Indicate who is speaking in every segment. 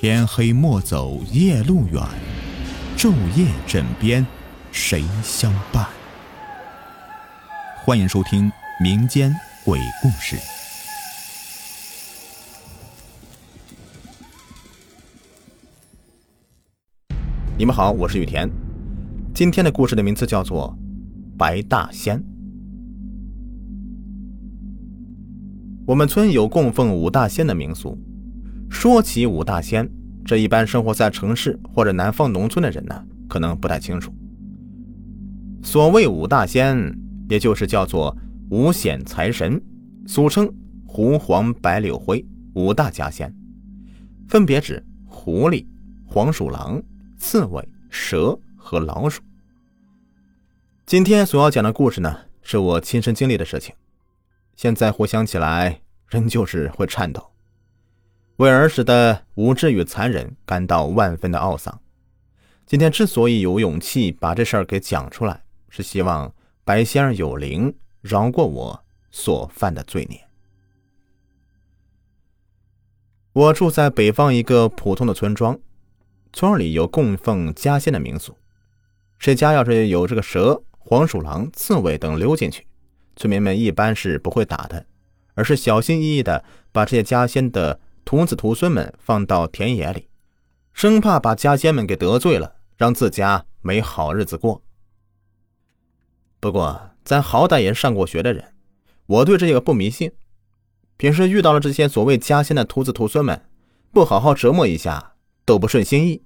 Speaker 1: 天黑莫走夜路远，昼夜枕边谁相伴？欢迎收听民间鬼故事。
Speaker 2: 你们好，我是雨田。今天的故事的名字叫做《白大仙》。我们村有供奉五大仙的民俗。说起五大仙，这一般生活在城市或者南方农村的人呢，可能不太清楚。所谓五大仙，也就是叫做五显财神，俗称狐、黄、白、柳、灰五大家仙，分别指狐狸、黄鼠狼、刺猬、蛇和老鼠。今天所要讲的故事呢，是我亲身经历的事情，现在回想起来，仍旧是会颤抖。为儿时的无知与残忍感到万分的懊丧。今天之所以有勇气把这事儿给讲出来，是希望白仙儿有灵，饶过我所犯的罪孽。我住在北方一个普通的村庄，村里有供奉家仙的民俗。谁家要是有这个蛇、黄鼠狼、刺猬等溜进去，村民们一般是不会打的，而是小心翼翼的把这些家仙的。徒子徒孙们放到田野里，生怕把家仙们给得罪了，让自家没好日子过。不过，咱好歹也是上过学的人，我对这个不迷信。平时遇到了这些所谓家仙的徒子徒孙们，不好好折磨一下都不顺心意。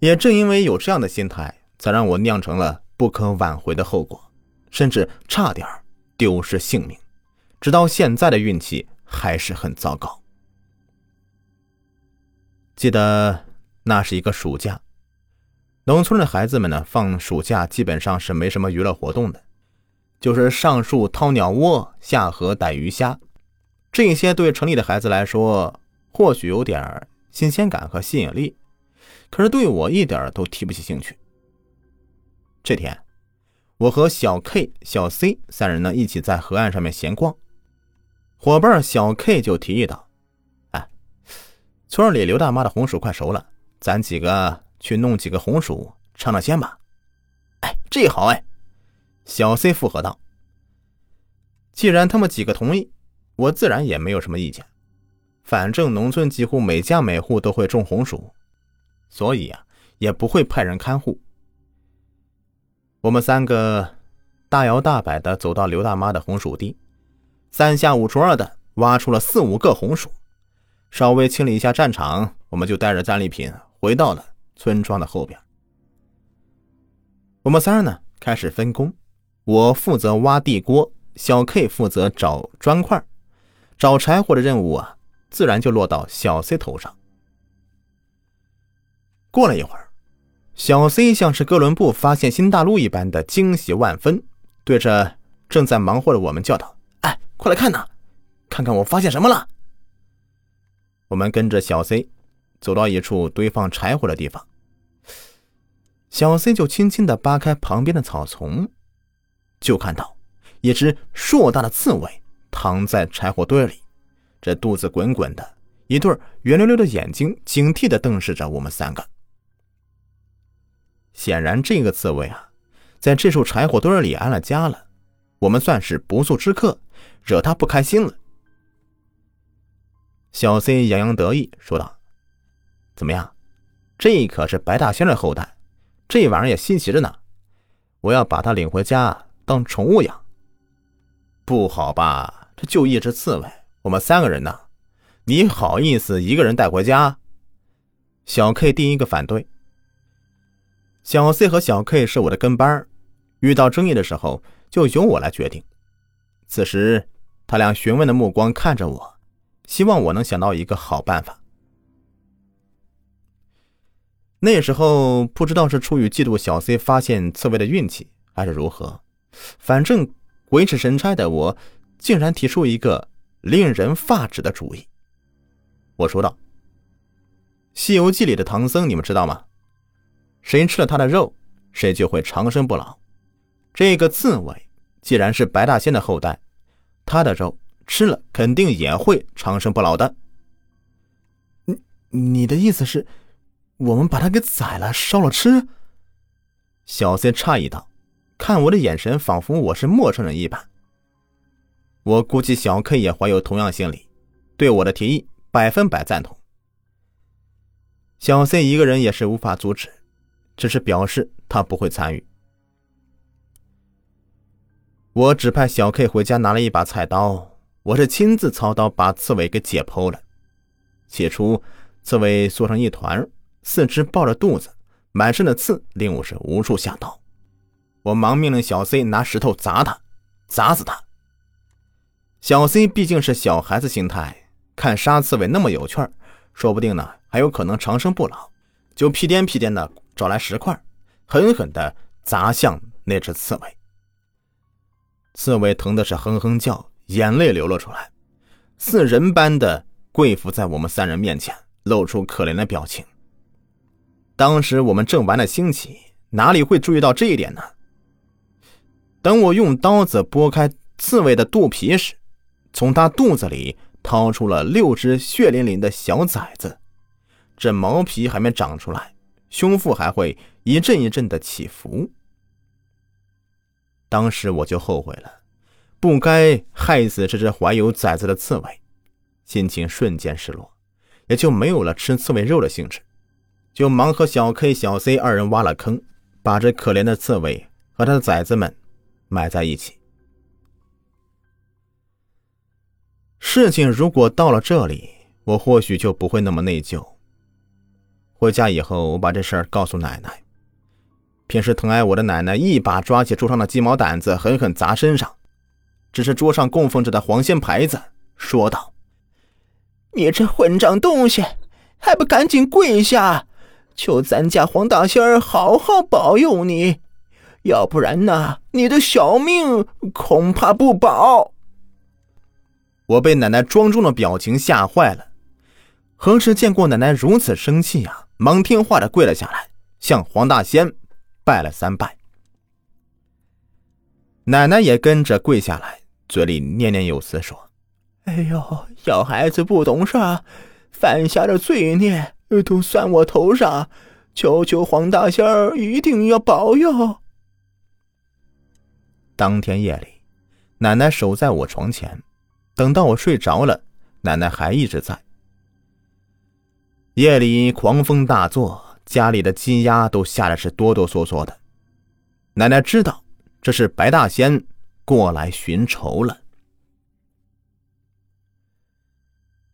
Speaker 2: 也正因为有这样的心态，才让我酿成了不可挽回的后果，甚至差点丢失性命。直到现在的运气。还是很糟糕。记得那是一个暑假，农村的孩子们呢，放暑假基本上是没什么娱乐活动的，就是上树掏鸟窝、下河逮鱼虾。这些对城里的孩子来说，或许有点新鲜感和吸引力，可是对我一点都提不起兴趣。这天，我和小 K、小 C 三人呢，一起在河岸上面闲逛。伙伴小 K 就提议道：“哎，村里刘大妈的红薯快熟了，咱几个去弄几个红薯尝尝鲜吧。”“哎，这好哎！”小 C 附和道。“既然他们几个同意，我自然也没有什么意见。反正农村几乎每家每户都会种红薯，所以啊，也不会派人看护。”我们三个大摇大摆的走到刘大妈的红薯地。三下五除二的挖出了四五个红薯，稍微清理一下战场，我们就带着战利品回到了村庄的后边。我们三呢开始分工，我负责挖地锅，小 K 负责找砖块，找柴火的任务啊，自然就落到小 C 头上。过了一会儿，小 C 像是哥伦布发现新大陆一般的惊喜万分，对着正在忙活的我们叫道。哎快来看呐，看看我发现什么了！我们跟着小 C 走到一处堆放柴火的地方，小 C 就轻轻的扒开旁边的草丛，就看到一只硕大的刺猬躺在柴火堆里，这肚子滚滚的，一对圆溜溜的眼睛警惕的瞪视着我们三个。显然，这个刺猬啊，在这处柴火堆里安了家了，我们算是不速之客。惹他不开心了，小 C 洋洋得意说道：“怎么样，这可是白大仙的后代，这玩意儿也稀奇着呢。我要把它领回家当宠物养。”“不好吧，这就一只刺猬，我们三个人呢，你好意思一个人带回家？”小 K 第一个反对。小 C 和小 K 是我的跟班遇到争议的时候就由我来决定。此时。他俩询问的目光看着我，希望我能想到一个好办法。那时候不知道是出于嫉妒小 C 发现刺猬的运气，还是如何，反正鬼使神差的我，竟然提出一个令人发指的主意。我说道：“《西游记》里的唐僧，你们知道吗？谁吃了他的肉，谁就会长生不老。这个刺猬既然是白大仙的后代。”他的肉吃了肯定也会长生不老的。你你的意思是，我们把他给宰了，烧了吃？小 C 诧异道，看我的眼神仿佛我是陌生人一般。我估计小 K 也怀有同样心理，对我的提议百分百赞同。小 C 一个人也是无法阻止，只是表示他不会参与。我指派小 K 回家拿了一把菜刀，我是亲自操刀把刺猬给解剖了。起初，刺猬缩成一团，四肢抱着肚子，满身的刺，令我是无处下刀。我忙命令小 C 拿石头砸他，砸死他。小 C 毕竟是小孩子心态，看杀刺猬那么有趣儿，说不定呢还有可能长生不老，就屁颠屁颠的找来石块，狠狠的砸向那只刺猬。刺猬疼的是哼哼叫，眼泪流了出来，似人般的跪伏在我们三人面前，露出可怜的表情。当时我们正玩的兴起，哪里会注意到这一点呢？等我用刀子剥开刺猬的肚皮时，从它肚子里掏出了六只血淋淋的小崽子，这毛皮还没长出来，胸腹还会一阵一阵的起伏。当时我就后悔了，不该害死这只怀有崽子的刺猬，心情瞬间失落，也就没有了吃刺猬肉的兴致，就忙和小 K、小 C 二人挖了坑，把这可怜的刺猬和他的崽子们埋在一起。事情如果到了这里，我或许就不会那么内疚。回家以后，我把这事儿告诉奶奶。平时疼爱我的奶奶一把抓起桌上的鸡毛掸子，狠狠砸身上，只是桌上供奉着的黄仙牌子，说道：“
Speaker 3: 你这混账东西，还不赶紧跪下，求咱家黄大仙儿好好保佑你，要不然呢，你的小命恐怕不保。”
Speaker 2: 我被奶奶庄重的表情吓坏了，何时见过奶奶如此生气啊？忙听话的跪了下来，向黄大仙拜了三拜。奶奶也跟着跪下来，嘴里念念有词说：“
Speaker 3: 哎呦，小孩子不懂事，犯下的罪孽都算我头上，求求黄大仙儿一定要保佑。”
Speaker 2: 当天夜里，奶奶守在我床前。等到我睡着了，奶奶还一直在。夜里狂风大作，家里的鸡鸭都吓得是哆哆嗦嗦的。奶奶知道这是白大仙过来寻仇了。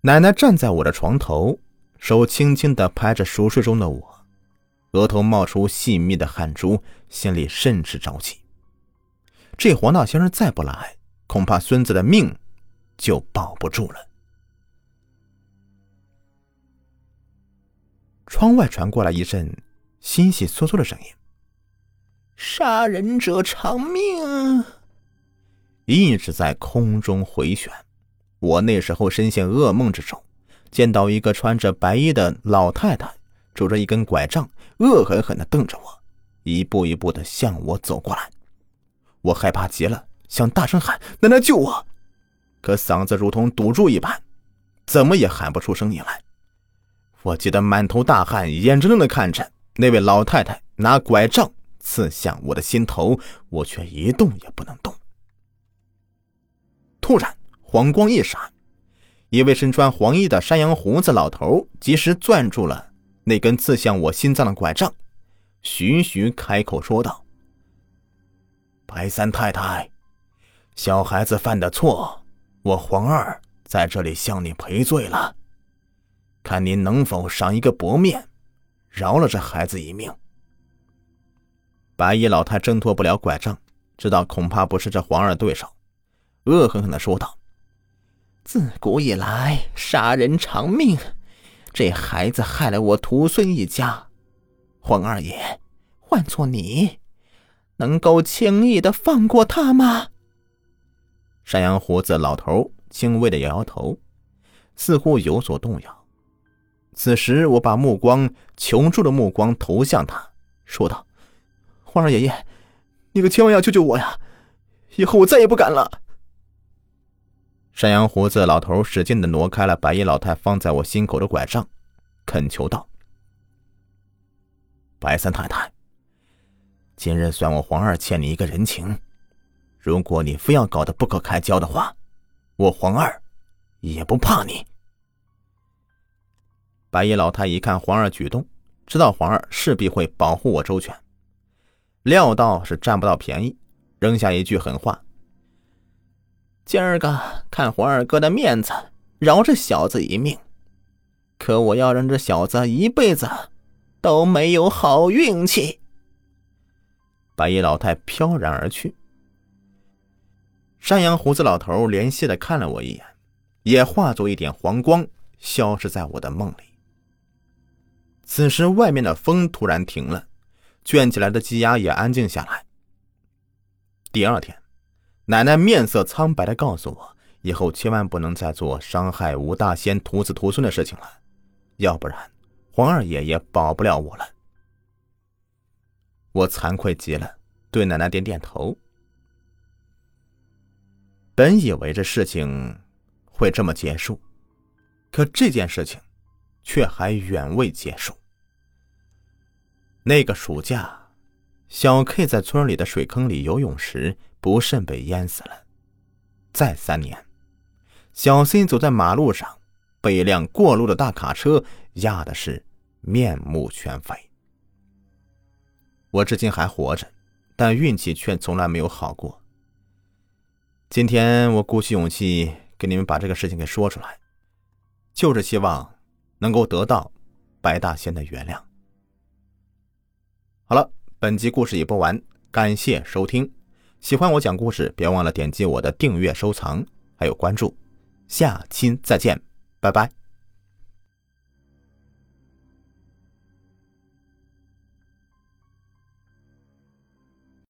Speaker 2: 奶奶站在我的床头，手轻轻的拍着熟睡中的我，额头冒出细密的汗珠，心里甚是着急。这黄大仙再不来，恐怕孙子的命。就保不住了。窗外传过来一阵悉悉嗦嗦的声音：“
Speaker 3: 杀人者偿命。”
Speaker 2: 一直在空中回旋。我那时候深陷噩梦之中，见到一个穿着白衣的老太太，拄着一根拐杖，恶狠狠的瞪着我，一步一步的向我走过来。我害怕极了，想大声喊：“奶奶救我！”可嗓子如同堵住一般，怎么也喊不出声音来。我急得满头大汗，眼睁睁的看着那位老太太拿拐杖刺向我的心头，我却一动也不能动。突然，黄光一闪，一位身穿黄衣的山羊胡子老头及时攥住了那根刺向我心脏的拐杖，徐徐开口说道：“白三太太，小孩子犯的错。”我黄二在这里向你赔罪了，看您能否赏一个薄面，饶了这孩子一命。白衣老太挣脱不了拐杖，知道恐怕不是这黄二对手，恶狠狠的说道：“
Speaker 3: 自古以来，杀人偿命，这孩子害了我徒孙一家，黄二爷，换做你，能够轻易的放过他吗？”
Speaker 2: 山羊胡子老头轻微的摇摇头，似乎有所动摇。此时，我把目光求助的目光投向他，说道：“皇上爷爷，你可千万要救救我呀！以后我再也不敢了。”山羊胡子老头使劲的挪开了白衣老太放在我心口的拐杖，恳求道：“白三太太，今日算我黄二欠你一个人情。如果你非要搞得不可开交的话，我黄二也不怕你。”白衣老太一看黄二举动，知道黄二势必会保护我周全，料到是占不到便宜，扔下一句狠话：“
Speaker 3: 今儿个看黄二哥的面子，饶这小子一命。可我要让这小子一辈子都没有好运气。”
Speaker 2: 白衣老太飘然而去。山羊胡子老头怜惜的看了我一眼，也化作一点黄光，消失在我的梦里。此时，外面的风突然停了，圈起来的鸡鸭也安静下来。第二天，奶奶面色苍白的告诉我，以后千万不能再做伤害吴大仙徒子徒孙的事情了，要不然黄二爷也保不了我了。我惭愧极了，对奶奶点点头。本以为这事情会这么结束，可这件事情……却还远未结束。那个暑假，小 K 在村里的水坑里游泳时不慎被淹死了。再三年，小 C 走在马路上，被一辆过路的大卡车压的是面目全非。我至今还活着，但运气却从来没有好过。今天我鼓起勇气给你们把这个事情给说出来，就是希望。能够得到白大仙的原谅。好了，本集故事已播完，感谢收听。喜欢我讲故事，别忘了点击我的订阅、收藏还有关注。下期再见，拜拜。